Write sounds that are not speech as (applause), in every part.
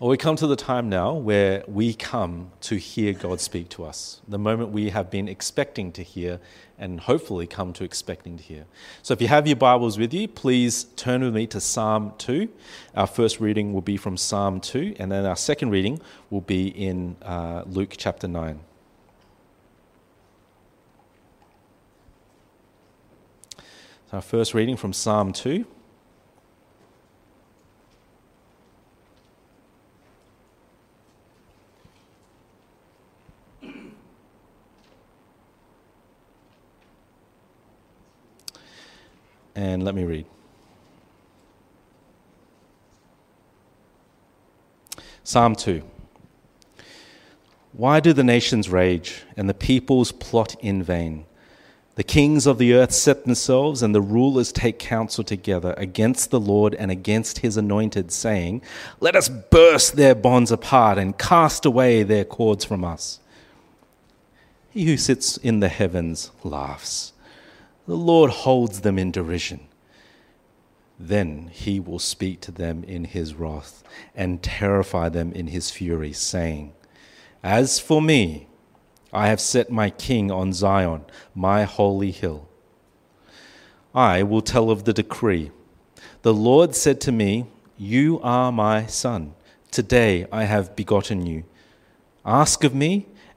Well, we come to the time now where we come to hear God speak to us, the moment we have been expecting to hear and hopefully come to expecting to hear. So if you have your Bibles with you, please turn with me to Psalm 2. Our first reading will be from Psalm 2, and then our second reading will be in uh, Luke chapter 9. So our first reading from Psalm 2. And let me read. Psalm 2. Why do the nations rage and the peoples plot in vain? The kings of the earth set themselves, and the rulers take counsel together against the Lord and against his anointed, saying, Let us burst their bonds apart and cast away their cords from us. He who sits in the heavens laughs the Lord holds them in derision. Then he will speak to them in his wrath and terrify them in his fury, saying, As for me, I have set my king on Zion, my holy hill. I will tell of the decree. The Lord said to me, You are my son. Today I have begotten you. Ask of me,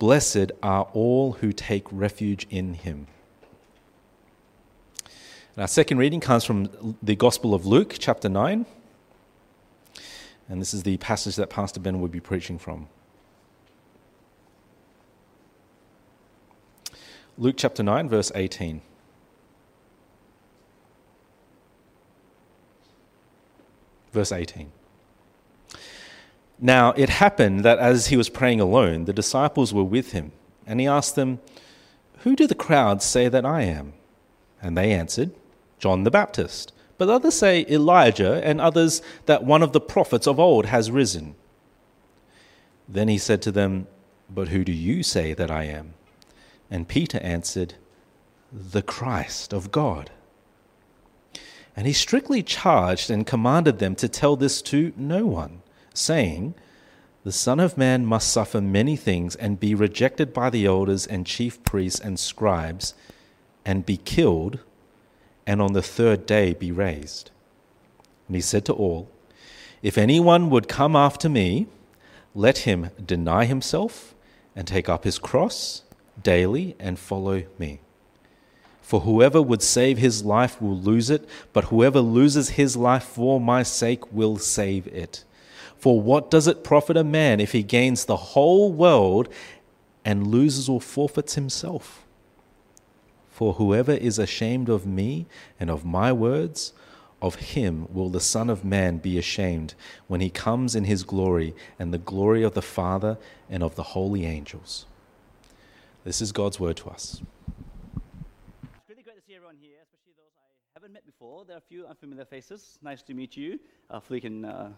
Blessed are all who take refuge in him. And our second reading comes from the Gospel of Luke, chapter 9. And this is the passage that Pastor Ben will be preaching from. Luke chapter 9, verse 18. Verse 18. Now it happened that as he was praying alone, the disciples were with him, and he asked them, Who do the crowds say that I am? And they answered, John the Baptist. But others say Elijah, and others that one of the prophets of old has risen. Then he said to them, But who do you say that I am? And Peter answered, The Christ of God. And he strictly charged and commanded them to tell this to no one saying, The Son of Man must suffer many things and be rejected by the elders and chief priests and scribes, and be killed, and on the third day be raised. And he said to all, If anyone would come after me, let him deny himself and take up his cross daily and follow me. For whoever would save his life will lose it, but whoever loses his life for my sake will save it. For what does it profit a man if he gains the whole world and loses or forfeits himself? For whoever is ashamed of me and of my words, of him will the Son of Man be ashamed when he comes in his glory and the glory of the Father and of the holy angels. This is God's word to us. It's really great to see everyone here, especially those I haven't met before. There are a few unfamiliar faces. Nice to meet you. Hopefully, we can uh,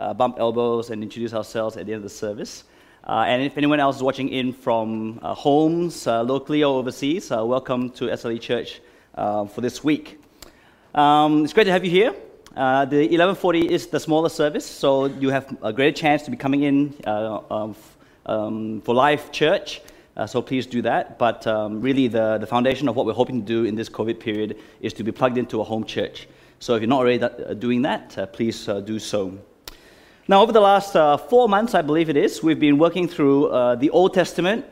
uh, bump elbows and introduce ourselves at the end of the service. Uh, and if anyone else is watching in from uh, homes, uh, locally or overseas, uh, welcome to SLE Church uh, for this week. Um, it's great to have you here. the 1140 is the smaller service, so you have a great chance to be coming in um, for live church. Uh, so please do that. But um, really, the, the foundation of what we're hoping to do in this COVID period is to be plugged into a home church. So if you're not already that, doing that, uh, please uh, do so. Now, over the last uh, four months, I believe it is, we've been working through uh, the Old Testament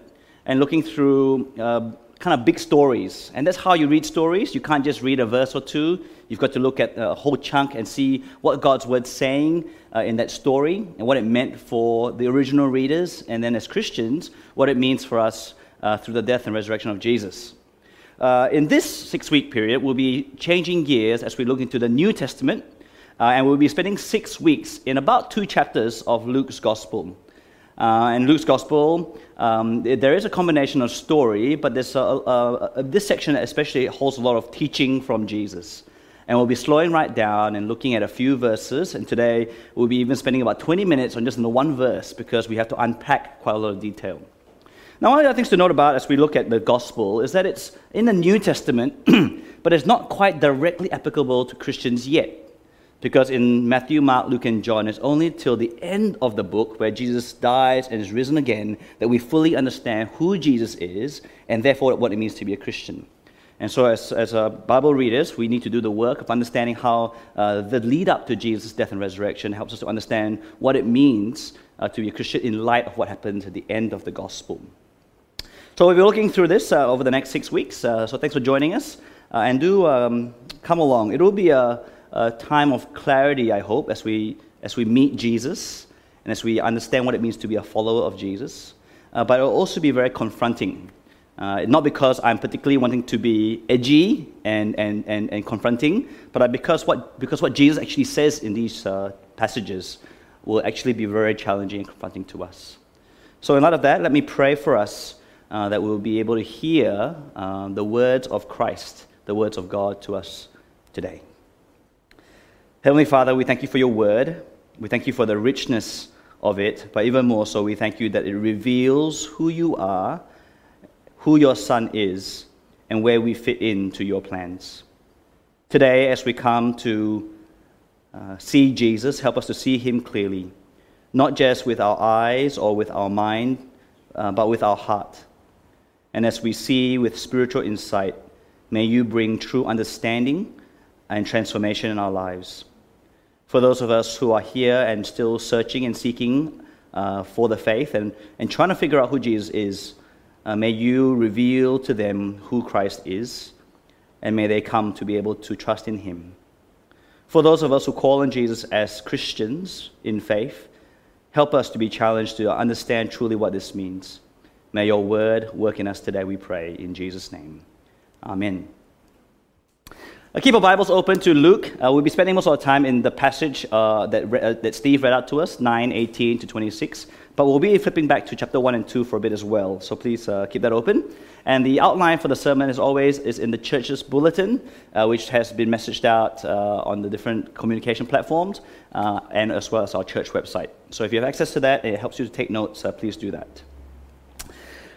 and looking through uh, kind of big stories. And that's how you read stories. You can't just read a verse or two. You've got to look at a whole chunk and see what God's word's saying uh, in that story and what it meant for the original readers, and then as Christians, what it means for us uh, through the death and resurrection of Jesus. Uh, in this six week period, we'll be changing gears as we look into the New Testament Uh, and we'll be spending six weeks in about two chapters of Luke's Gospel. Uh, in Luke's Gospel, um, there is a combination of story, but there's a, a, a, this section especially holds a lot of teaching from Jesus. And we'll be slowing right down and looking at a few verses. And today we'll be even spending about 20 minutes on just the one verse because we have to unpack quite a lot of detail. Now, one of the things to note about as we look at the gospel is that it's in the New Testament, (clears throat) but it's not quite directly applicable to Christians yet. Because in Matthew, Mark, Luke, and John, it's only till the end of the book where Jesus dies and is risen again that we fully understand who Jesus is and therefore what it means to be a Christian. And so, as, as uh, Bible readers, we need to do the work of understanding how uh, the lead up to Jesus' death and resurrection helps us to understand what it means uh, to be a Christian in light of what happens at the end of the gospel. So, we'll be looking through this uh, over the next six weeks. Uh, so, thanks for joining us. Uh, and do um, come along. It will be a, a time of clarity, I hope, as we, as we meet Jesus and as we understand what it means to be a follower of Jesus. but it will also be very confronting. Uh, not because I'm particularly wanting to be edgy and, and, and, and confronting, but because what, because what Jesus actually says in these uh, passages will actually be very challenging and confronting to us. So, in light of that, let me pray for us uh, that we'll be able to hear um, the words of Christ, the words of God to us today. Heavenly Father, we thank you for your word. We thank you for the richness of it, but even more so, we thank you that it reveals who you are who your Son is, and where we fit into your plans. Today, as we come to uh, see Jesus, help us to see him clearly, not just with our eyes or with our mind, uh, but with our heart. And as we see with spiritual insight, may you bring true understanding and transformation in our lives. For those of us who are here and still searching and seeking uh, for the faith and, and trying to figure out who Jesus is, uh, may you reveal to them who Christ is, and may they come to be able to trust in him. For those of us who call on Jesus as Christians in faith, help us to be challenged to understand truly what this means. May your word work in us today, we pray, in Jesus' name. Amen. Uh, keep our Bibles open to Luke. Uh, we'll be spending most of our time in the passage uh, that, re- uh, that Steve read out to us, 9, 18 to 26. But we'll be flipping back to chapter 1 and 2 for a bit as well. So please uh, keep that open. And the outline for the sermon, as always, is in the church's bulletin, uh, which has been messaged out on the different communication platforms and as well as our church website. So if you have access to that, it helps you to take notes, please do that.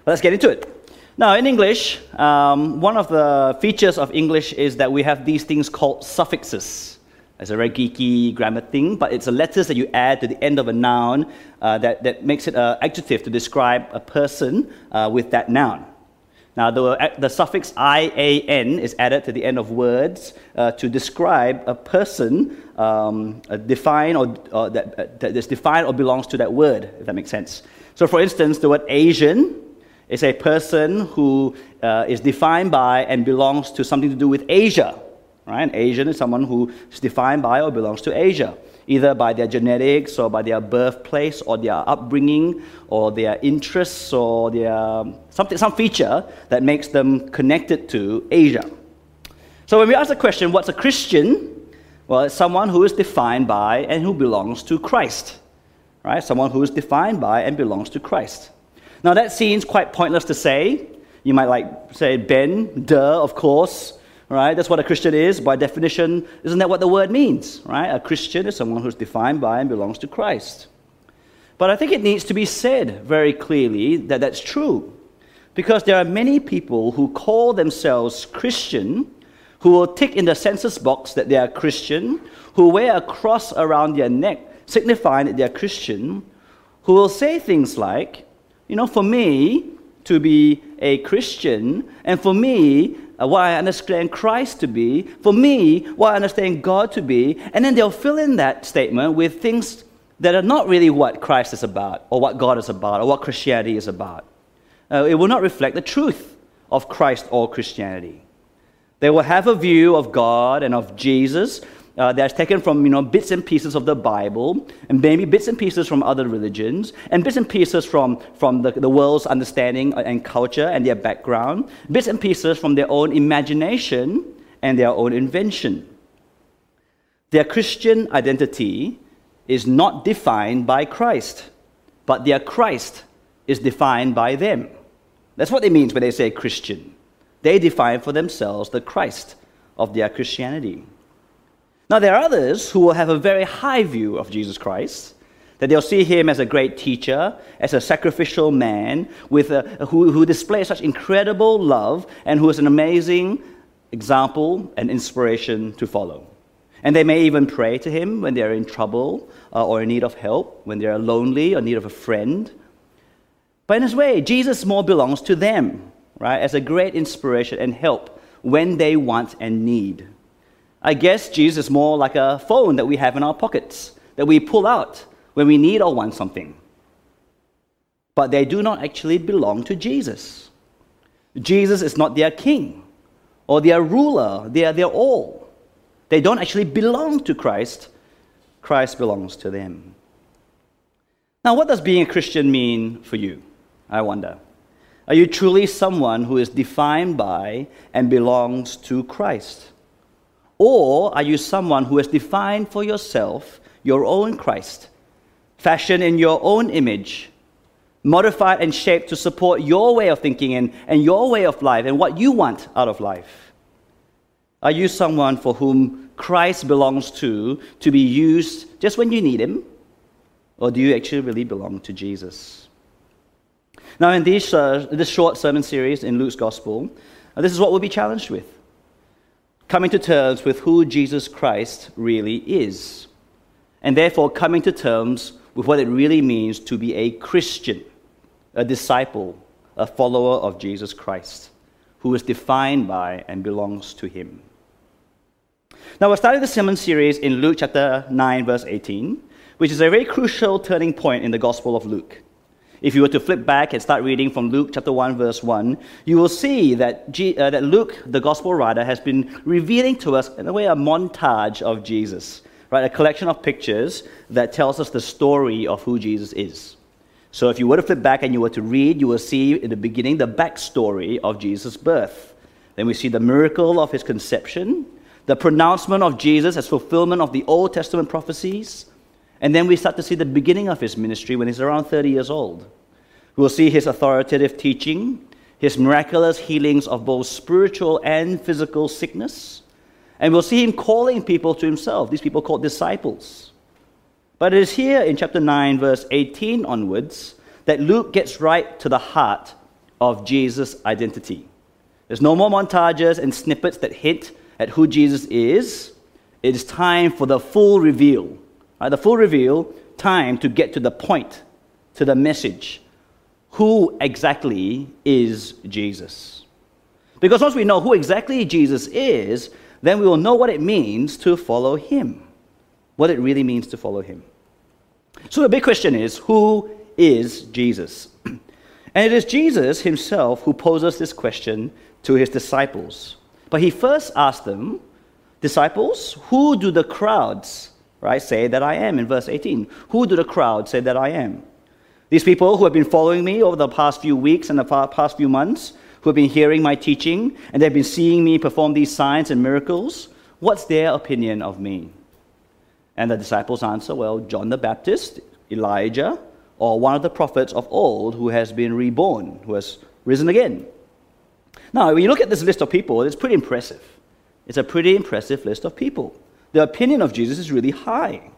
Let's get into it. Now, in English, um, one of the features of English is that we have these things called suffixes. It's a very geeky grammar thing, but it's the letters that you add to the end of a noun uh, that, that makes it an adjective to describe a person uh, with that noun. Now, the, the suffix ian is added to the end of words uh, to describe a person um, defined or, or that, uh, that is defined or belongs to that word, if that makes sense. So, for instance, the word Asian is a person who uh, is defined by and belongs to something to do with Asia. Right? An Asian is someone who is defined by or belongs to Asia, either by their genetics or by their birthplace or their upbringing or their interests or their something, some feature that makes them connected to Asia. So when we ask the question, what's a Christian? Well, it's someone who is defined by and who belongs to Christ. Right? Someone who is defined by and belongs to Christ. Now that seems quite pointless to say. You might like say Ben, duh, of course right? That's what a Christian is by definition. Isn't that what the word means, right? A Christian is someone who's defined by and belongs to Christ. But I think it needs to be said very clearly that that's true. Because there are many people who call themselves Christian who will tick in the census box that they are Christian, who wear a cross around their neck signifying that they are Christian, who will say things like, you know, for me to be a Christian, and for me uh, what I understand Christ to be, for me, what I understand God to be, and then they'll fill in that statement with things that are not really what Christ is about, or what God is about, or what Christianity is about. Uh, it will not reflect the truth of Christ or Christianity. They will have a view of God and of Jesus uh, that's taken from you know, bits and pieces of the Bible, and maybe bits and pieces from other religions, and bits and pieces from, from the, the world's understanding and culture and their background, bits and pieces from their own imagination and their own invention. Their Christian identity is not defined by Christ, but their Christ is defined by them. That's what it means when they say Christian. They define for themselves the Christ of their Christianity. Now, there are others who will have a very high view of Jesus Christ, that they'll see him as a great teacher, as a sacrificial man with a, who, who displays such incredible love and who is an amazing example and inspiration to follow. And they may even pray to him when they're in trouble uh, or in need of help, when they're lonely or in need of a friend. But in this way, Jesus more belongs to them, right, as a great inspiration and help when they want and need. I guess Jesus is more like a phone that we have in our pockets, that we pull out when we need or want something. But they do not actually belong to Jesus. Jesus is not their king or their ruler, they are their all. They don't actually belong to Christ, Christ belongs to them. Now, what does being a Christian mean for you? I wonder. Are you truly someone who is defined by and belongs to Christ? Or are you someone who has defined for yourself your own Christ, fashioned in your own image, modified and shaped to support your way of thinking and, and your way of life and what you want out of life? Are you someone for whom Christ belongs to, to be used just when you need Him? Or do you actually really belong to Jesus? Now, in this, uh, this short sermon series in Luke's Gospel, uh, this is what we'll be challenged with coming to terms with who Jesus Christ really is, and therefore coming to terms with what it really means to be a Christian, a disciple, a follower of Jesus Christ, who is defined by and belongs to Him. Now, we're starting the sermon series in Luke chapter 9, verse 18, which is a very crucial turning point in the Gospel of Luke. If you were to flip back and start reading from Luke chapter 1, verse 1, you will see that, G, uh, that Luke, the Gospel writer, has been revealing to us, in a way, a montage of Jesus, right? A collection of pictures that tells us the story of who Jesus is. So if you were to flip back and you were to read, you will see in the beginning the backstory of Jesus' birth. Then we see the miracle of his conception the pronouncement of Jesus as fulfillment of the Old Testament prophecies. And then we start to see the beginning of his ministry when he's around 30 years old. We'll see his authoritative teaching, his miraculous healings of both spiritual and physical sickness. And we'll see him calling people to himself, these people called disciples. But it is here in chapter 9, verse 18 onwards, that Luke gets right to the heart of Jesus' identity. There's no more montages and snippets that hint at who Jesus is, it is time for the full reveal. Right? The full reveal, time to get to the point, to the message. Who exactly is Jesus? Because once we know who exactly Jesus is, then we will know what it means to follow him. What it really means to follow him. So the big question is who is Jesus? (clears throat) And it is Jesus himself who poses this question to his disciples. But he first asked them, disciples, who do the crowds, right, say that I am? In verse 18, who do the crowd say that I am? These people who have been following me over the past few weeks and the past few months, who have been hearing my teaching, and they've been seeing me perform these signs and miracles, what's their opinion of me? And the disciples answer, well, John the Baptist, Elijah, or one of the prophets of old who has been reborn, who has risen again. Now, when you look at this list of people, it's pretty impressive. It's a pretty impressive list of people. The opinion of Jesus is really high.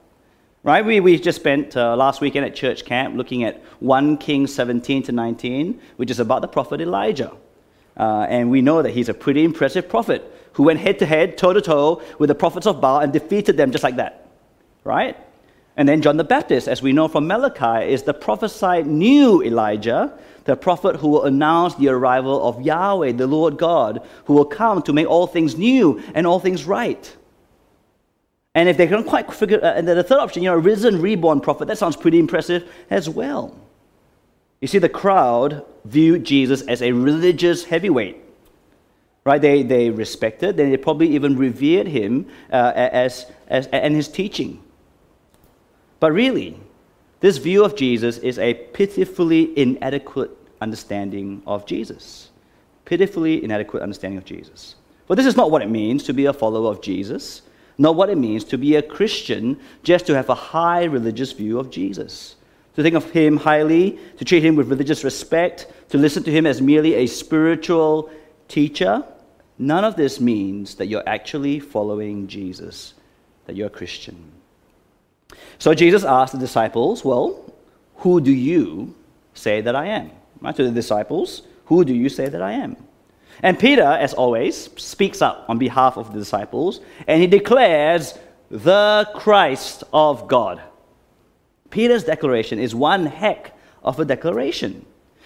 Right? We, we just spent uh, last weekend at church camp looking at 1 Kings 17 to 19, which is about the prophet Elijah. Uh, and we know that he's a pretty impressive prophet who went head to head, toe to toe with the prophets of Baal and defeated them just like that. Right? And then John the Baptist, as we know from Malachi, is the prophesied new Elijah the prophet who will announce the arrival of Yahweh, the Lord God, who will come to make all things new and all things right. And if they can't quite figure, uh, and the third option, you know, risen, reborn prophet, that sounds pretty impressive as well. You see, the crowd viewed Jesus as a religious heavyweight, right? They, they respected, they probably even revered him uh, as, as, and his teaching. But really, this view of Jesus is a pitifully inadequate understanding of Jesus. Pitifully inadequate understanding of Jesus. But this is not what it means to be a follower of Jesus. Not what it means to be a Christian just to have a high religious view of Jesus. To think of him highly, to treat him with religious respect, to listen to him as merely a spiritual teacher. None of this means that you're actually following Jesus, that you're a Christian. So Jesus asked the disciples, Well, who do you say that I am? Right, to the disciples, who do you say that I am? And Peter, as always, speaks up on behalf of the disciples and he declares, the Christ of God. Peter's declaration is one heck of a declaration.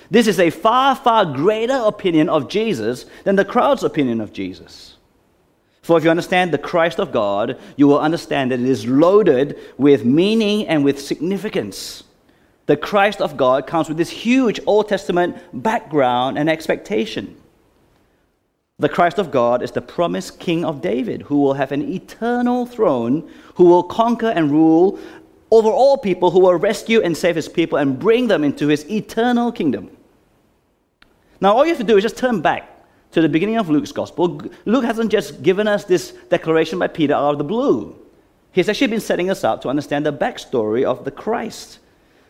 This is a far, far greater opinion of Jesus than the crowd's opinion of Jesus. For if you understand the Christ of God, you will understand that it is loaded with meaning and with significance. The Christ of God comes with this huge Old Testament background and expectation. The Christ of God is the promised King of David, who will have an eternal throne, who will conquer and rule over all people, who will rescue and save his people and bring them into his eternal kingdom. Now, all you have to do is just turn back to the beginning of Luke's gospel. Luke hasn't just given us this declaration by Peter out of the blue. He's actually been setting us up to understand the backstory of the Christ.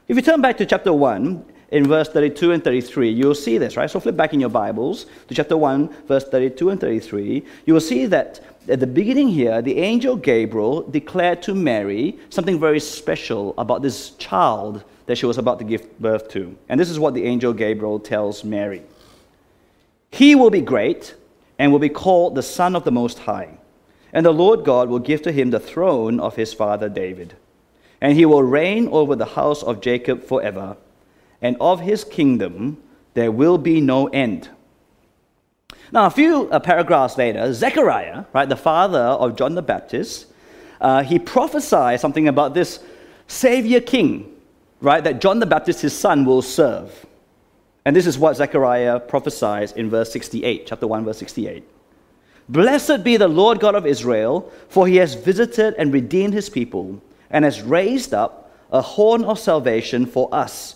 If you turn back to chapter 1, in verse 32 and 33, you'll see this, right? So flip back in your Bibles to chapter 1, verse 32 and 33. You will see that at the beginning here, the angel Gabriel declared to Mary something very special about this child that she was about to give birth to. And this is what the angel Gabriel tells Mary He will be great and will be called the Son of the Most High. And the Lord God will give to him the throne of his father David. And he will reign over the house of Jacob forever and of his kingdom there will be no end. Now, a few uh, paragraphs later, Zechariah, right, the father of John the Baptist, uh, he prophesied something about this Savior King, right, that John the Baptist, his son, will serve. And this is what Zechariah prophesies in verse 68, chapter 1, verse 68. Blessed be the Lord God of Israel, for he has visited and redeemed his people, and has raised up a horn of salvation for us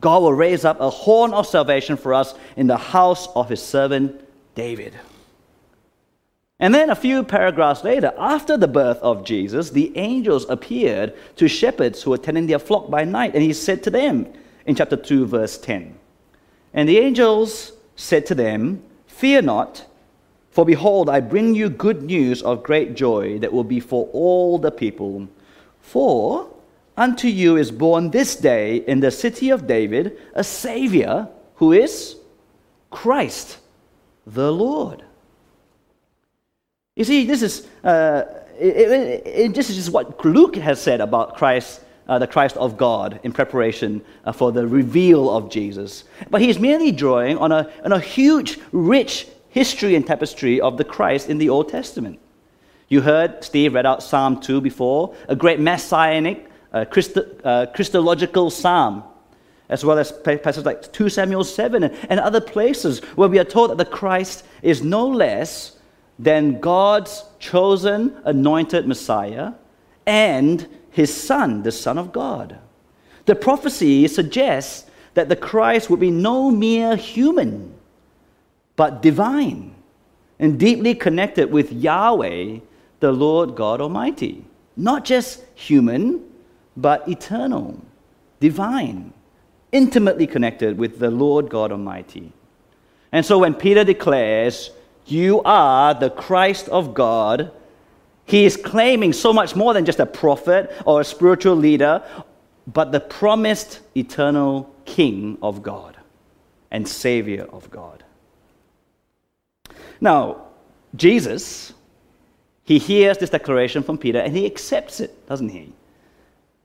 God will raise up a horn of salvation for us in the house of his servant David. And then a few paragraphs later, after the birth of Jesus, the angels appeared to shepherds who were tending their flock by night, and he said to them in chapter 2, verse 10 And the angels said to them, Fear not, for behold, I bring you good news of great joy that will be for all the people. For Unto you is born this day in the city of David a Savior who is Christ the Lord. You see, this is, uh, it, it, it, this is just what Luke has said about Christ, uh, the Christ of God, in preparation uh, for the reveal of Jesus. But he's merely drawing on a, on a huge, rich history and tapestry of the Christ in the Old Testament. You heard Steve read out Psalm 2 before, a great messianic uh, uh, Christological psalm, as well as passages like 2 Samuel 7 and other places where we are told that the Christ is no less than God's chosen, anointed Messiah and his Son, the Son of God. The prophecy suggests that the Christ would be no mere human, but divine and deeply connected with Yahweh, the Lord God Almighty. Not just human, but eternal, divine, intimately connected with the Lord God Almighty. And so when Peter declares, You are the Christ of God, he is claiming so much more than just a prophet or a spiritual leader, but the promised eternal King of God and Savior of God. Now, Jesus, he hears this declaration from Peter and he accepts it, doesn't he?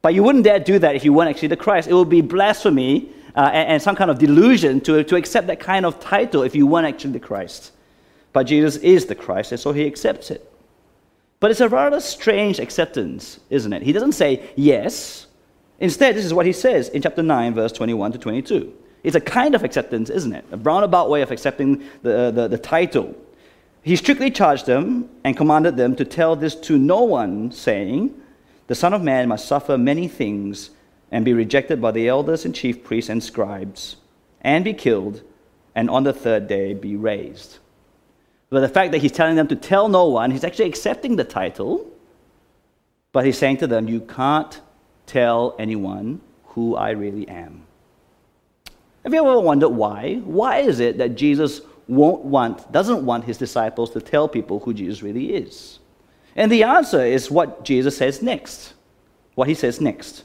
But you wouldn't dare do that if you weren't actually the Christ. It would be blasphemy uh, and, and, some kind of delusion to, to accept that kind of title if you weren't actually the Christ. But Jesus is the Christ, and so he accepts it. But it's a rather strange acceptance, isn't it? He doesn't say yes. Instead, this is what he says in chapter 9, verse 21 to 22. It's a kind of acceptance, isn't it? A roundabout way of accepting the, the, the title. He strictly charged them and commanded them to tell this to no one, saying, The Son of Man must suffer many things and be rejected by the elders and chief priests and scribes, and be killed, and on the third day be raised. But the fact that he's telling them to tell no one, he's actually accepting the title, but he's saying to them, You can't tell anyone who I really am. Have you ever wondered why? Why is it that Jesus won't want, doesn't want his disciples to tell people who Jesus really is? And the answer is what Jesus says next. What he says next.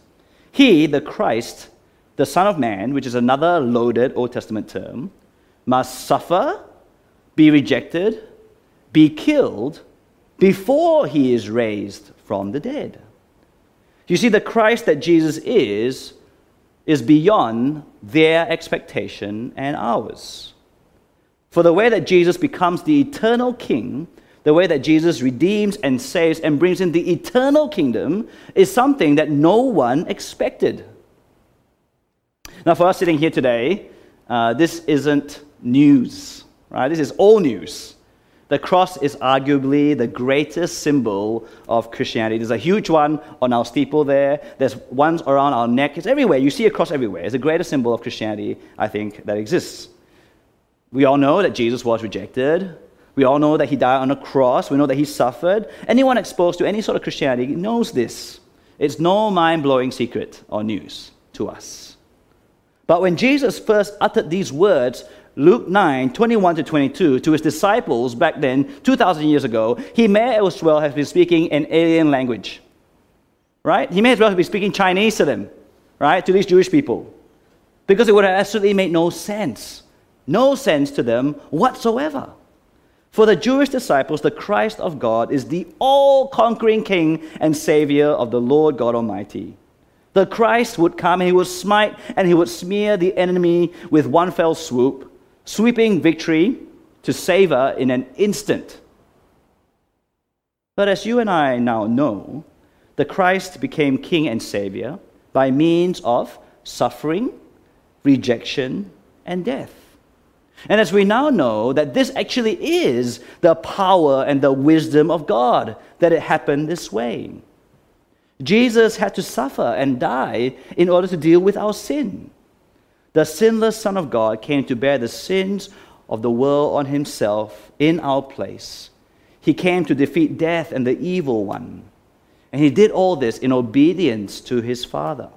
He, the Christ, the Son of Man, which is another loaded Old Testament term, must suffer, be rejected, be killed before he is raised from the dead. You see, the Christ that Jesus is, is beyond their expectation and ours. For the way that Jesus becomes the eternal king, the way that Jesus redeems and saves and brings in the eternal kingdom, is something that no one expected. Now, for us sitting here today, uh, this isn't news, right? This is all news. The cross is arguably the greatest symbol of Christianity. There's a huge one on our steeple there. There's ones around our neck. It's everywhere. You see a cross everywhere. It's the greatest symbol of Christianity, I think, that exists. We all know that Jesus was rejected. We all know that he died on a cross. We know that he suffered. Anyone exposed to any sort of Christianity knows this. It's no mind blowing secret or news to us. But when Jesus first uttered these words, Luke 9, 21 to 22, to his disciples back then, 2,000 years ago, he may as well have been speaking an alien language. Right? He may as well have been speaking Chinese to them, right? To these Jewish people. Because it would have absolutely made no sense no sense to them whatsoever. For the Jewish disciples, the Christ of God is the all conquering King and Savior of the Lord God Almighty. The Christ would come and he would smite and he would smear the enemy with one fell swoop, sweeping victory to savor in an instant. But as you and I now know, the Christ became King and Savior by means of suffering, rejection, and death. And as we now know that this actually is the power and the wisdom of God, that it happened this way. Jesus had to suffer and die in order to deal with our sin. The sinless Son of God came to bear the sins of the world on himself in our place. He came to defeat death and the evil one. And he did all this in obedience to his Father.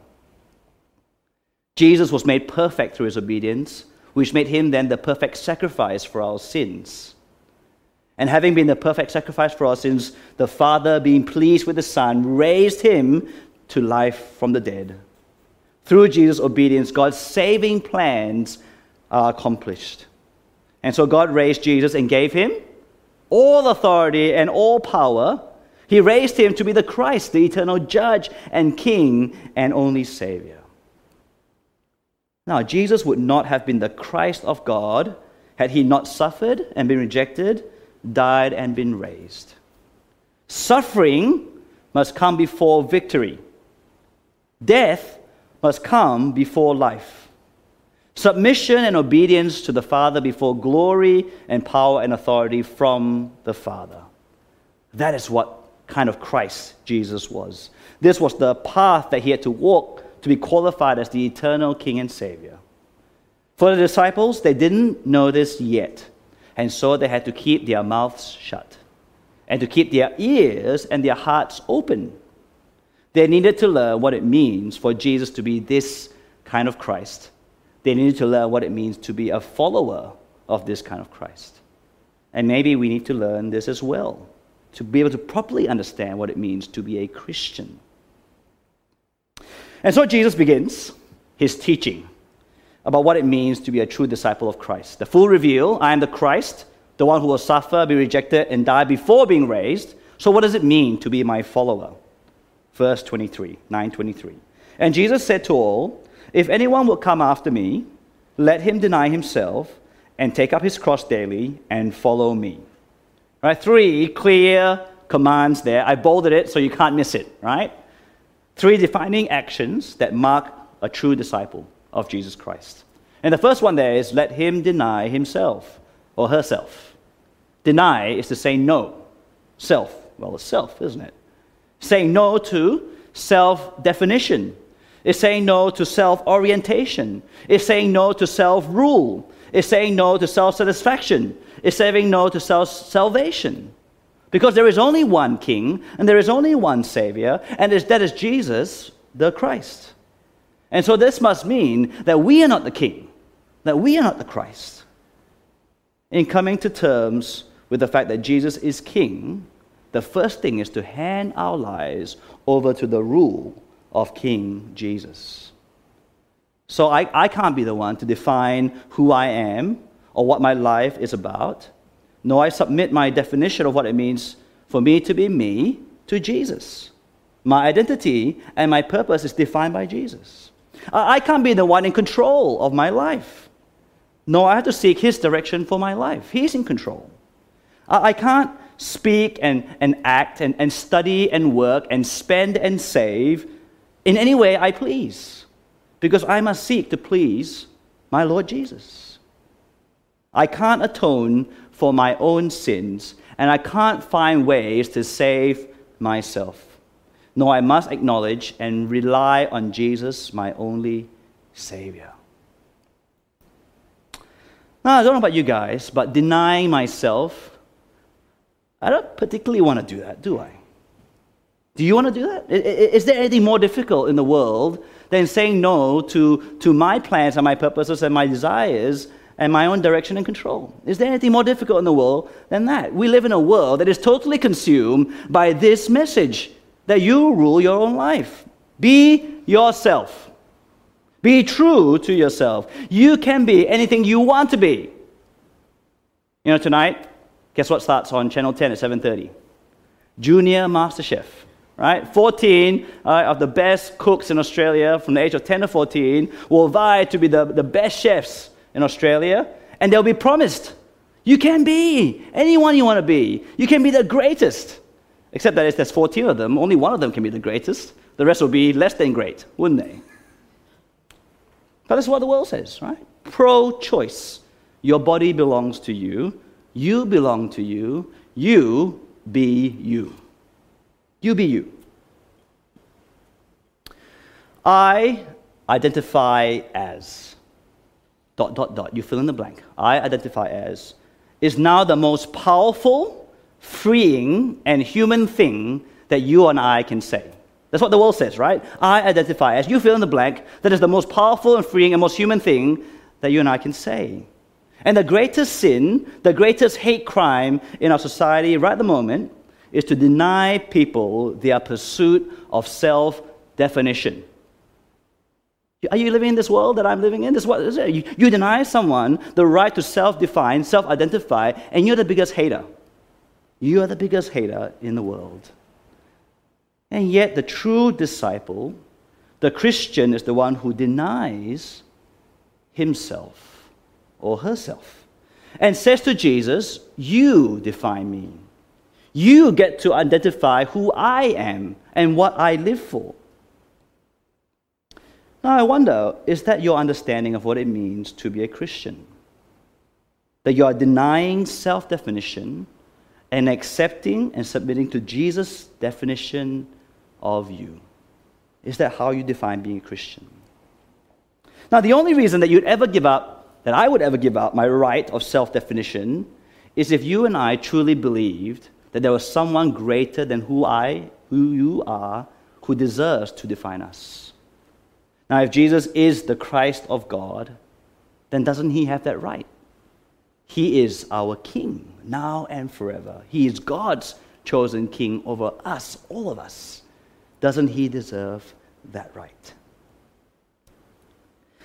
Jesus was made perfect through his obedience which made him then the perfect sacrifice for our sins. And having been the perfect sacrifice for our sins, the Father, being pleased with the Son, raised him to life from the dead. Through Jesus' obedience, God's saving plans are accomplished. And so God raised Jesus and gave him all authority and all power. He raised him to be the Christ, the eternal judge and king and only Savior. Now, Jesus would not have been the Christ of God had he not suffered and been rejected, died and been raised. Suffering must come before victory, death must come before life. Submission and obedience to the Father before glory and power and authority from the Father. That is what kind of Christ Jesus was. This was the path that he had to walk to be qualified as the eternal King and Savior. For the disciples, they didn't know this yet, and so they had to keep their mouths shut and to keep their ears and their hearts open. They needed to learn what it means for Jesus to be this kind of Christ. They needed to learn what it means to be a follower of this kind of Christ. And maybe we need to learn this as well, to be able to properly understand what it means to be a Christian. And so Jesus begins his teaching about what it means to be a true disciple of Christ. The full reveal I am the Christ, the one who will suffer, be rejected, and die before being raised. So, what does it mean to be my follower? Verse 23, 923. And Jesus said to all, If anyone will come after me, let him deny himself and take up his cross daily and follow me. Right? Three clear commands there. I bolded it so you can't miss it, right? Three defining actions that mark a true disciple of Jesus Christ. And the first one there is let him deny himself or herself. Deny is to say no. Self, well, it's self, isn't it? Saying no to self definition. It's saying no to self orientation. It's saying no to self rule. It's saying no to self satisfaction. It's saying no to self salvation. Because there is only one king and there is only one savior, and that is Jesus, the Christ. And so this must mean that we are not the king, that we are not the Christ. In coming to terms with the fact that Jesus is king, the first thing is to hand our lives over to the rule of King Jesus. So I, I can't be the one to define who I am or what my life is about. No, I submit my definition of what it means for me to be me to Jesus. My identity and my purpose is defined by Jesus. I, can't be the one in control of my life. No, I have to seek His direction for my life. He's in control. I, I can't speak and, and act and, and study and work and spend and save in any way I please, because I must seek to please my Lord Jesus. I can't atone for my own sins, and I can't find ways to save myself. No, I must acknowledge and rely on Jesus, my only Savior. Now, I don't know about you guys, but denying myself I don't particularly want to do that, do I? Do you want to do that? Is there anything more difficult in the world than saying no to, to my plans and my purposes and my desires and my own direction and control? Is there anything more difficult in the world than that? We live in a world that is totally consumed by this message that you rule your own life. Be yourself. Be true to yourself. You can be anything you want to be. You know, tonight, Guess what starts on Channel 10 at 7.30? Junior Master Chef, right? 14 uh, of the best cooks in Australia from the age of 10 to 14 will vie to be the, the best chefs in Australia, and they'll be promised, you can be anyone you want to be. You can be the greatest. Except that if there's 14 of them, only one of them can be the greatest. The rest will be less than great, wouldn't they? But that's what the world says, right? Pro choice. Your body belongs to you. You belong to you. You be you. You be you. I identify as dot dot dot. You fill in the blank. I identify as is now the most powerful, freeing, and human thing that you and I can say. That's what the world says, right? I identify as. You fill in the blank. That is the most powerful and freeing and most human thing that you and I can say. And the greatest sin, the greatest hate crime in our society right at the moment is to deny people their pursuit of self definition. Are you living in this world that I'm living in? This is it? You, you deny someone the right to self define, self identify, and you're the biggest hater. You are the biggest hater in the world. And yet, the true disciple, the Christian, is the one who denies himself or herself and says to Jesus, You define me. You get to identify who I am and what I live for. Now, I wonder is that your understanding of what it means to be a Christian? That you are denying self definition and accepting and submitting to Jesus' definition of you. Is that how you define being a Christian? Now, the only reason that you'd ever give up that I would ever give up my right of self definition is if you and I truly believed that there was someone greater than who I, who you are, who deserves to define us. Now, if Jesus is the Christ of God, then doesn't he have that right? He is our King now and forever. He is God's chosen King over us, all of us. Doesn't he deserve that right?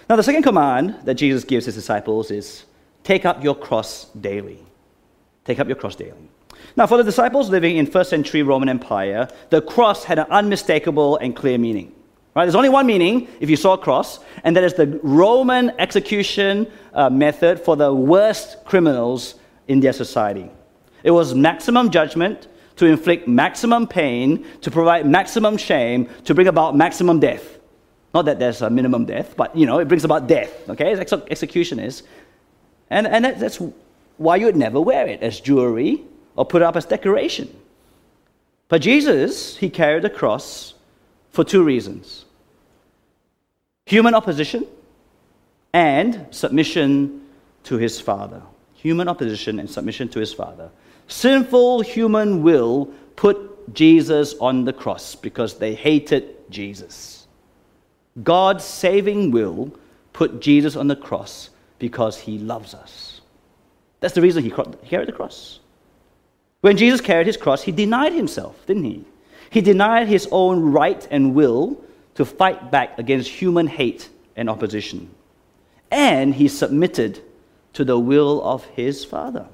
Now, the second command that Jesus gives his disciples is take up your cross daily. Take up your cross daily. Now, for the disciples living in first century Roman Empire, the cross had an unmistakable and clear meaning. Right? There's only one meaning if you saw a cross, and that is the Roman execution uh, method for the worst criminals in their society. It was maximum judgment to inflict maximum pain, to provide maximum shame, to bring about maximum death. Not that there's a minimum death, but you know, it brings about death, okay? Ex- execution is. And, and that, that's why you would never wear it as jewelry or put it up as decoration. But Jesus, he carried the cross for two reasons human opposition and submission to his Father. Human opposition and submission to his Father. Sinful human will put Jesus on the cross because they hated Jesus. God's saving will put Jesus on the cross because he loves us. That's the reason he carried the cross. When Jesus carried his cross, he denied himself, didn't he? He denied his own right and will to fight back against human hate and opposition. And he submitted to the will of his Father.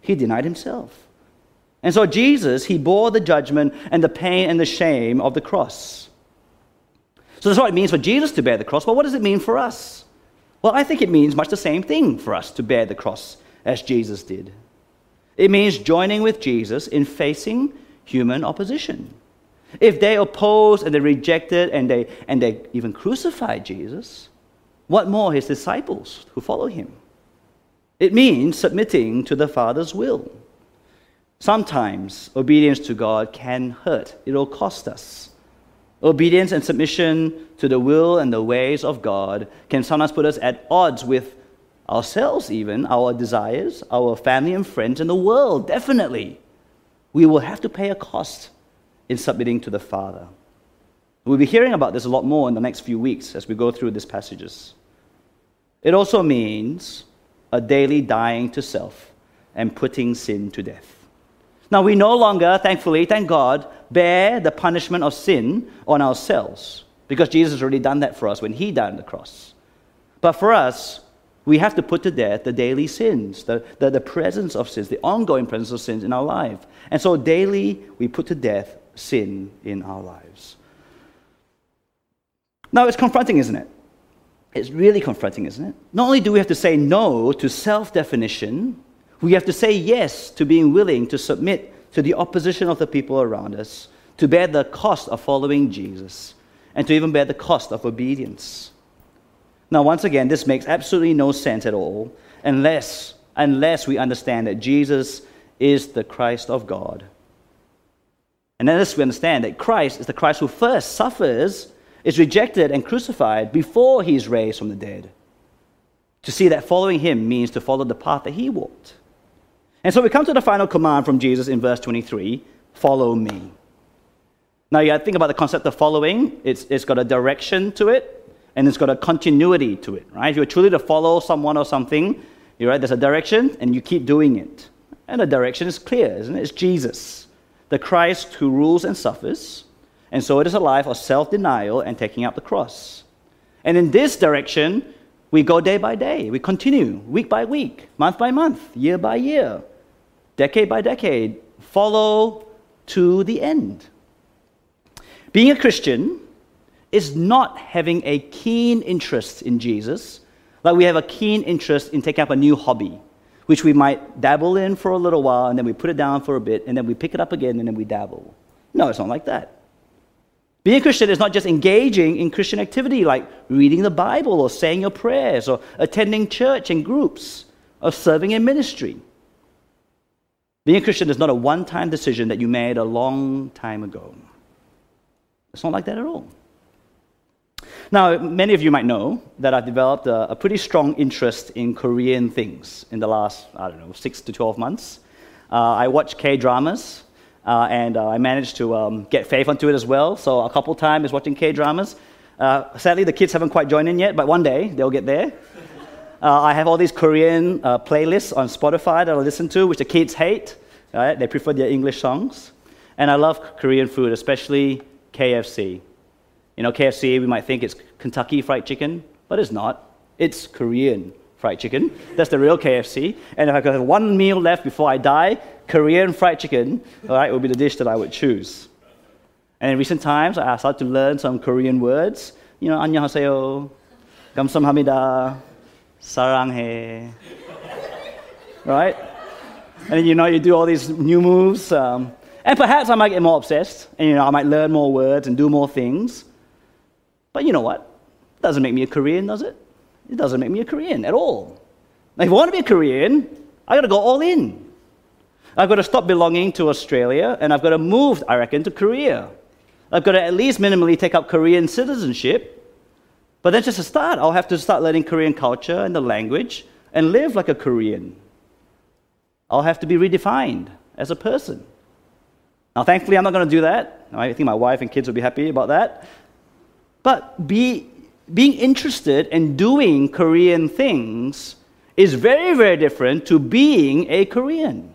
He denied himself. And so Jesus, he bore the judgment and the pain and the shame of the cross. So that's what it means for Jesus to bear the cross. Well, what does it mean for us? Well, I think it means much the same thing for us to bear the cross as Jesus did. It means joining with Jesus in facing human opposition. If they opposed and they rejected and they, and they even crucified Jesus, what more his disciples who follow him? It means submitting to the Father's will. Sometimes obedience to God can hurt, it'll cost us. Obedience and submission to the will and the ways of God can sometimes put us at odds with ourselves, even, our desires, our family and friends, and the world, definitely. We will have to pay a cost in submitting to the Father. We'll be hearing about this a lot more in the next few weeks as we go through these passages. It also means a daily dying to self and putting sin to death. Now, we no longer, thankfully, thank God, bear the punishment of sin on ourselves because Jesus has already done that for us when He died on the cross. But for us, we have to put to death the daily sins, the, the, the presence of sins, the ongoing presence of sins in our life. And so daily we put to death sin in our lives. Now it's confronting, isn't it? It's really confronting, isn't it? Not only do we have to say no to self definition, we have to say yes to being willing to submit to the opposition of the people around us, to bear the cost of following Jesus, and to even bear the cost of obedience. Now, once again, this makes absolutely no sense at all unless, unless we understand that Jesus is the Christ of God. And unless we understand that Christ is the Christ who first suffers, is rejected, and crucified before he is raised from the dead. To see that following him means to follow the path that he walked. And so we come to the final command from Jesus in verse 23 follow me. Now, you think about the concept of following, it's, it's got a direction to it, and it's got a continuity to it, right? If you're truly to follow someone or something, you're right, there's a direction and you keep doing it. And the direction is clear, isn't it? It's Jesus, the Christ who rules and suffers. And so it is a life of self denial and taking up the cross. And in this direction, we go day by day. We continue week by week, month by month, year by year, decade by decade. Follow to the end. Being a Christian is not having a keen interest in Jesus, like we have a keen interest in taking up a new hobby, which we might dabble in for a little while and then we put it down for a bit and then we pick it up again and then we dabble. No, it's not like that. Being a Christian is not just engaging in Christian activity like reading the Bible or saying your prayers or attending church and groups or serving in ministry. Being a Christian is not a one time decision that you made a long time ago. It's not like that at all. Now, many of you might know that I've developed a, a, pretty strong interest in Korean things in the last, I don't know, six to 12 months. Uh, I watch K dramas, uh, and uh, I managed to um, get Faith onto it as well. So, a couple times watching K dramas. Uh, sadly, the kids haven't quite joined in yet, but one day they'll get there. Uh, I have all these Korean uh, playlists on Spotify that I listen to, which the kids hate. Right? They prefer their English songs. And I love Korean food, especially KFC. You know, KFC, we might think it's Kentucky Fried Chicken, but it's not. It's Korean fried chicken. That's the real KFC. And if I could have one meal left before I die, Korean fried chicken, all right, would be the dish that I would choose. And in recent times, I started to learn some Korean words. You know, 안녕하세요, 감사합니다, 사랑해. right? And you know, you do all these new moves. Um, And perhaps I might get more obsessed, and you know, I might learn more words and do more things. But you know what? It doesn't make me a Korean, does it? It doesn't make me a Korean at all. Now, if I want to be a Korean, I've got to go all in. I've got to stop belonging to Australia, and I've got to move, I reckon, to Korea. I've got to at least minimally take up Korean citizenship. But then, just to start, I'll have to start learning Korean culture and the language and live like a Korean. I'll have to be redefined as a person. Now, thankfully, I'm not going to do that. I think my wife and kids will be happy about that. But be, being interested in doing Korean things is very, very different to being a Korean.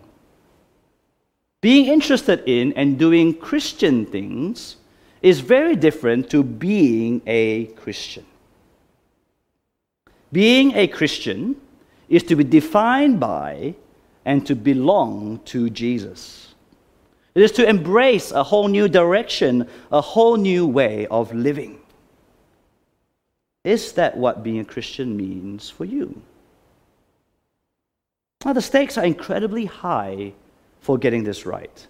Being interested in and doing Christian things is very different to being a Christian. Being a Christian is to be defined by and to belong to Jesus. It is to embrace a whole new direction, a whole new way of living. Is that what being a Christian means for you? Now, the stakes are incredibly high for getting this right.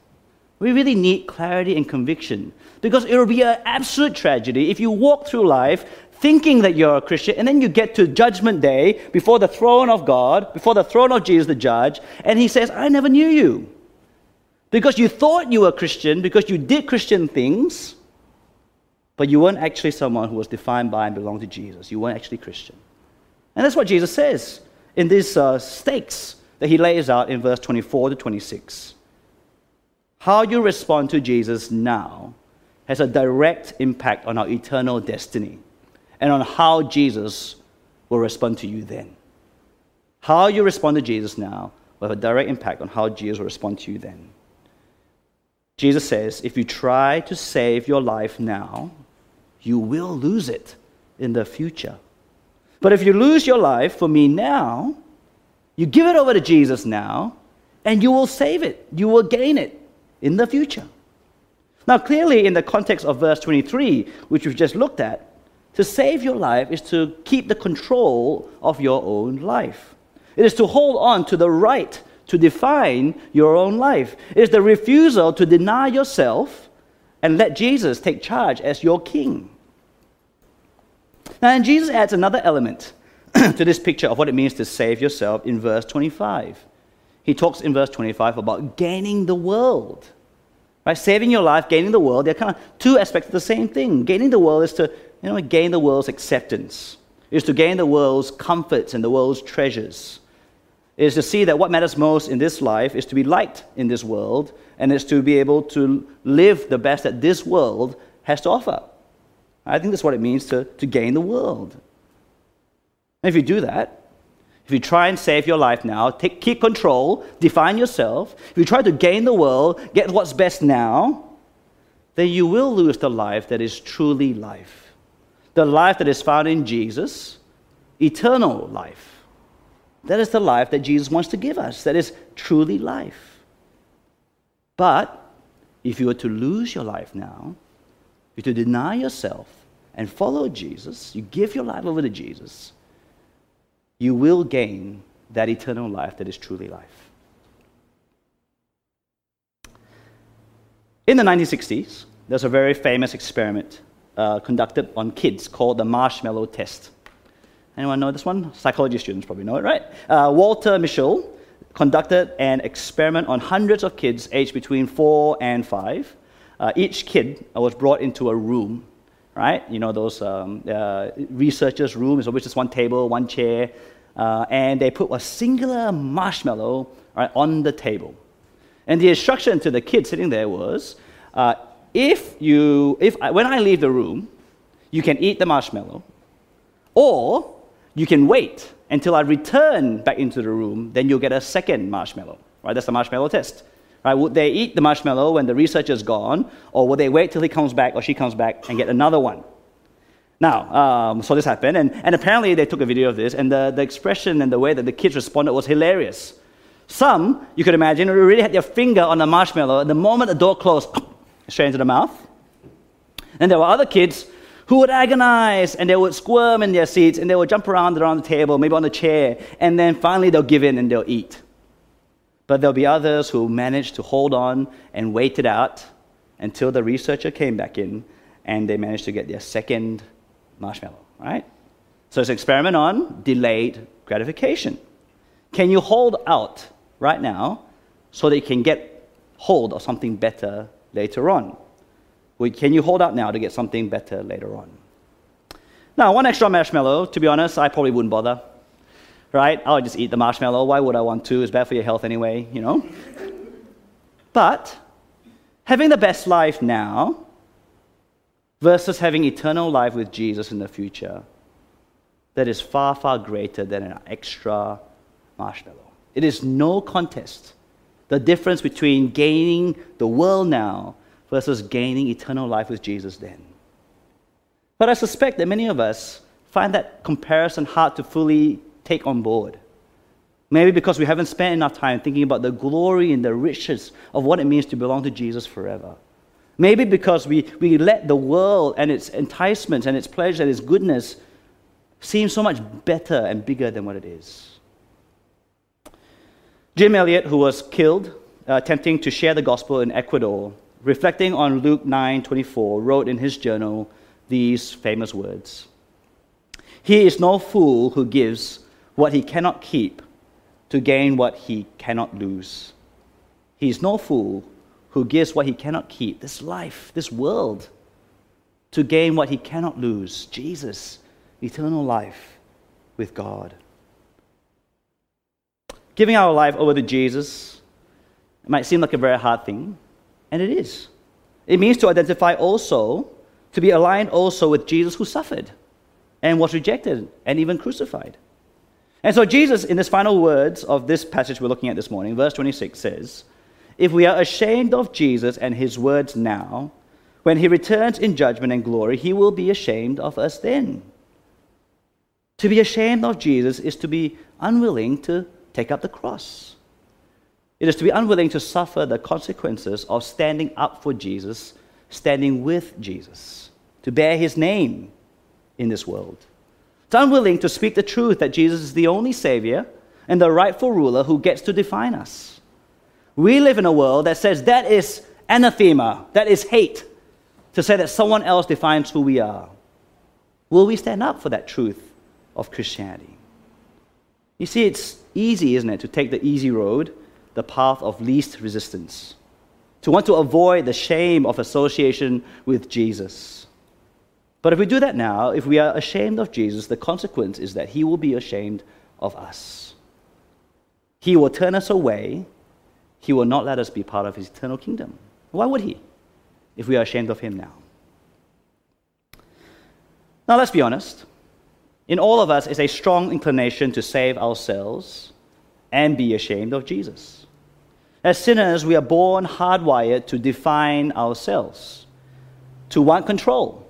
We really need clarity and conviction because it will be an absolute tragedy if you walk through life thinking that you're a Christian and then you get to Judgment Day before the throne of God, before the throne of Jesus the judge, and He says, I never knew you. Because you thought you were Christian, because you did Christian things, but you weren't actually someone who was defined by and belonged to Jesus. You weren't actually Christian. And that's what Jesus says in these uh, stakes that he lays out in verse 24 to 26. How you respond to Jesus now has a direct impact on our eternal destiny and on how Jesus will respond to you then. How you respond to Jesus now will have a direct impact on how Jesus will respond to you then. Jesus says, if you try to save your life now, you will lose it in the future. But if you lose your life for me now, you give it over to Jesus now, and you will save it. You will gain it in the future. Now, clearly, in the context of verse 23, which we've just looked at, to save your life is to keep the control of your own life. It is to hold on to the right to define your own life. It is the refusal to deny yourself and let Jesus take charge as your king. Now, and Jesus adds another element (clears throat) to this picture of what it means to save yourself in verse 25. He talks in verse 25 about gaining the world. Right? Saving your life, gaining the world, they're kind of two aspects of the same thing. Gaining the world is to you know, gain the world's acceptance, is to gain the world's comforts and the world's treasures. It is to see that what matters most in this life is to be liked in this world and is to be able to live the best that this world has to offer. I think that's what it means to, to gain the world. And if you do that, if you try and save your life now, take, keep control, define yourself, if you try to gain the world, get what's best now, then you will lose the life that is truly life. The life that is found in Jesus, eternal life. That is the life that Jesus wants to give us. That is truly life. But if you were to lose your life now, you to deny yourself and follow Jesus, you give your life over to Jesus, you will gain that eternal life that is truly life. In the 1960s, there's a very famous experiment uh, conducted on kids called the marshmallow test. Anyone know this one? Psychology students probably know it, right? Uh, Walter Mischel conducted an experiment on hundreds of kids aged between four and five. Uh, each kid was brought into a room, right? You know, those um, uh, researchers' rooms, which is one table, one chair, uh, and they put a singular marshmallow right, on the table. And the instruction to the kid sitting there was uh, if you, if, when I leave the room, you can eat the marshmallow, or you can wait until I return back into the room, then you'll get a second marshmallow. Right? That's the marshmallow test. Right? Would they eat the marshmallow when the researcher's gone, or would they wait till he comes back or she comes back and get another one? Now, um, so this happened, and, and apparently they took a video of this, and the, the expression and the way that the kids responded was hilarious. Some, you could imagine, really had their finger on the marshmallow, and the moment the door closed, (coughs) straight into the mouth. And there were other kids who would agonize and they would squirm in their seats and they would jump around around the table, maybe on the chair, and then finally they'll give in and they'll eat. But there'll be others who manage to hold on and wait it out until the researcher came back in and they managed to get their second marshmallow, right? So it's an experiment on delayed gratification. Can you hold out right now so that you can get hold of something better later on? Can you hold out now to get something better later on? Now, one extra marshmallow, to be honest, I probably wouldn't bother. Right? I'll just eat the marshmallow. Why would I want to? It's bad for your health anyway, you know? but having the best life now versus having eternal life with Jesus in the future, that is far, far greater than an extra marshmallow. It is no contest. The difference between gaining the world now versus gaining eternal life with Jesus then. But I suspect that many of us find that comparison hard to fully take on board. Maybe because we haven't spent enough time thinking about the glory and the riches of what it means to belong to Jesus forever. Maybe because we, we let the world and its enticements and its pleasure and its goodness seem so much better and bigger than what it is. Jim Elliot, who was killed uh, attempting to share the gospel in Ecuador, reflecting on Luke 9:24, wrote in his journal these famous words. He is no fool who gives what he cannot keep to gain what he cannot lose. He is no fool who gives what he cannot keep, this life, this world, to gain what he cannot lose, Jesus, eternal life with God. Giving our life over to Jesus might seem like a very hard thing, and it is. It means to identify also, to be aligned also with Jesus who suffered and was rejected and even crucified. And so, Jesus, in his final words of this passage we're looking at this morning, verse 26 says, If we are ashamed of Jesus and his words now, when he returns in judgment and glory, he will be ashamed of us then. To be ashamed of Jesus is to be unwilling to take up the cross. It is to be unwilling to suffer the consequences of standing up for Jesus, standing with Jesus, to bear his name in this world. It's unwilling to speak the truth that Jesus is the only Savior and the rightful ruler who gets to define us. We live in a world that says that is anathema, that is hate, to say that someone else defines who we are. Will we stand up for that truth of Christianity? You see, it's easy, isn't it, to take the easy road, the path of least resistance, to want to avoid the shame of association with Jesus. But if we do that now, if we are ashamed of Jesus, the consequence is that he will be ashamed of us. He will turn us away. He will not let us be part of his eternal kingdom. Why would he if we are ashamed of him now? Now, let's be honest. In all of us is a strong inclination to save ourselves and be ashamed of Jesus. As sinners, we are born hardwired to define ourselves, to want control,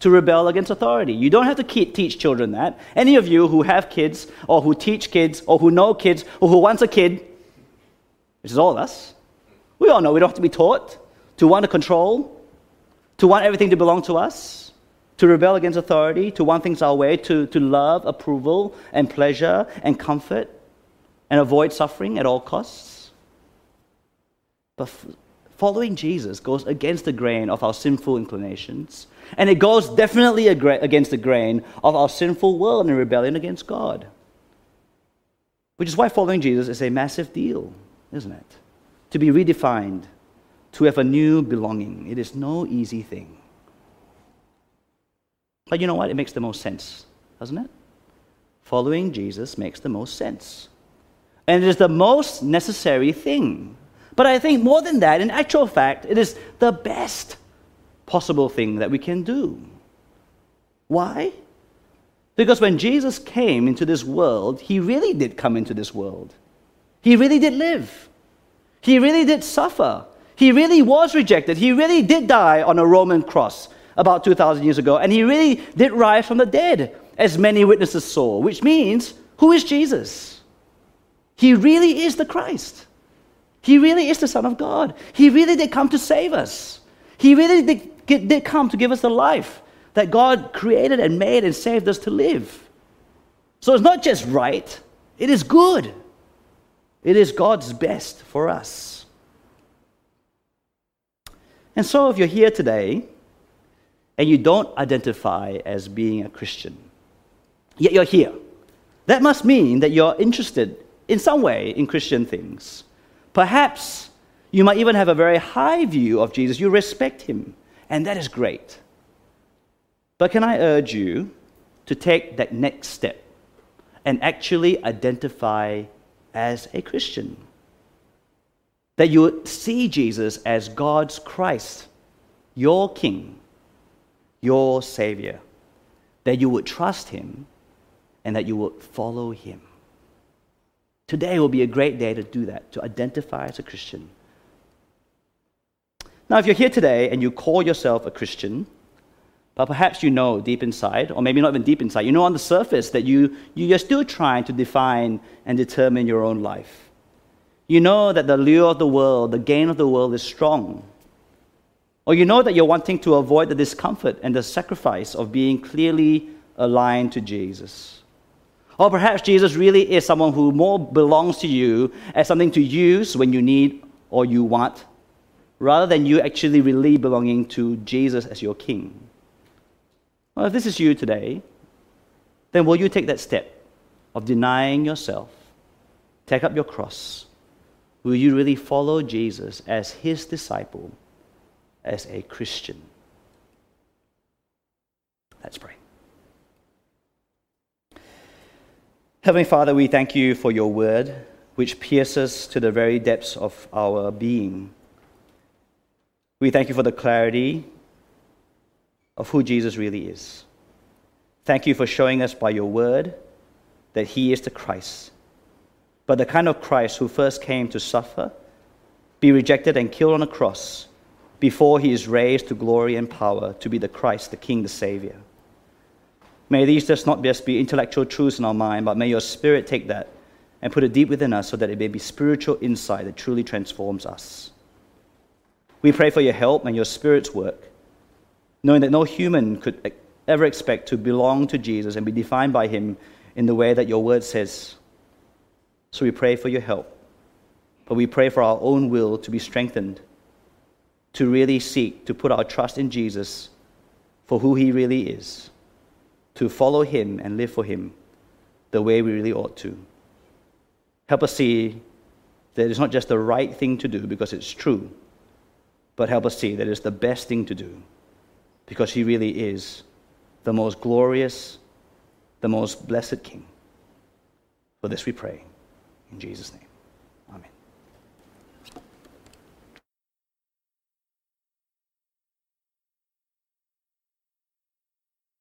to rebel against authority. You don't have to teach children that. Any of you who have kids, or who teach kids, or who know kids, or who wants a kid, which is all of us, we all know we don't have to be taught to want to control, to want everything to belong to us to rebel against authority, to want things our way, to, to love approval and pleasure and comfort and avoid suffering at all costs. But f- following Jesus goes against the grain of our sinful inclinations, and it goes definitely against the grain of our sinful world and rebellion against God. Which is why following Jesus is a massive deal, isn't it? To be redefined, to have a new belonging. It is no easy thing. But you know what? It makes the most sense, doesn't it? Following Jesus makes the most sense. And it is the most necessary thing. But I think more than that, in actual fact, it is the best possible thing that we can do. Why? Because when Jesus came into this world, he really did come into this world. He really did live. He really did suffer. He really was rejected. He really did die on a Roman cross about 2,000 years ago, and he really did rise from the dead, as many witnesses saw, which means, who is Jesus? He really is the Christ. He really is the Son of God. He really did come to save us. He really did, did come to give us the life that God created and made and saved us to live. So it's not just right, it is good. It is God's best for us. And so, if you're here today and you don't identify as being a Christian, yet you're here, that must mean that you're interested in some way in Christian things. Perhaps you might even have a very high view of Jesus. You respect him, and that is great. But can I urge you to take that next step and actually identify as a Christian? that you would see Jesus as God's Christ, your King, your Savior, that you would trust Him and that you would follow Him. Today will be a great day to do that, to identify as a Christian. Now, if you're here today and you call yourself a Christian, but perhaps you know deep inside, or maybe not even deep inside, you know on the surface that you, you're still trying to define and determine your own life you know that the lure of the world, the gain of the world is strong. Or you know that you're wanting to avoid the discomfort and the sacrifice of being clearly aligned to Jesus. Or perhaps Jesus really is someone who more belongs to you as something to use when you need or you want, rather than you actually really belonging to Jesus as your king. Well, if this is you today, then will you take that step of denying yourself, take up your cross, Will you really follow Jesus as his disciple, as a Christian? Let's pray. Heavenly Father, we thank you for your word, which pierces to the very depths of our being. We thank you for the clarity of who Jesus really is. Thank you for showing us by your word that he is the Christ but the kind of Christ who first came to suffer, be rejected, and killed on a cross before he is raised to glory and power to be the Christ, the King, the Savior. May these just not just be intellectual truths in our mind, but may your Spirit take that and put it deep within us so that it may be spiritual insight that truly transforms us. We pray for your help and your Spirit's work, knowing that no human could ever expect to belong to Jesus and be defined by him in the way that your word says. So we pray for your help. But we pray for our own will to be strengthened, to really seek to put our trust in Jesus for who he really is, to follow him and live for him the way we really ought to. Help us see that it's not just the right thing to do because it's true, but help us see that it's the best thing to do because he really is the most glorious, the most blessed King. For this we pray. In Jesus' name.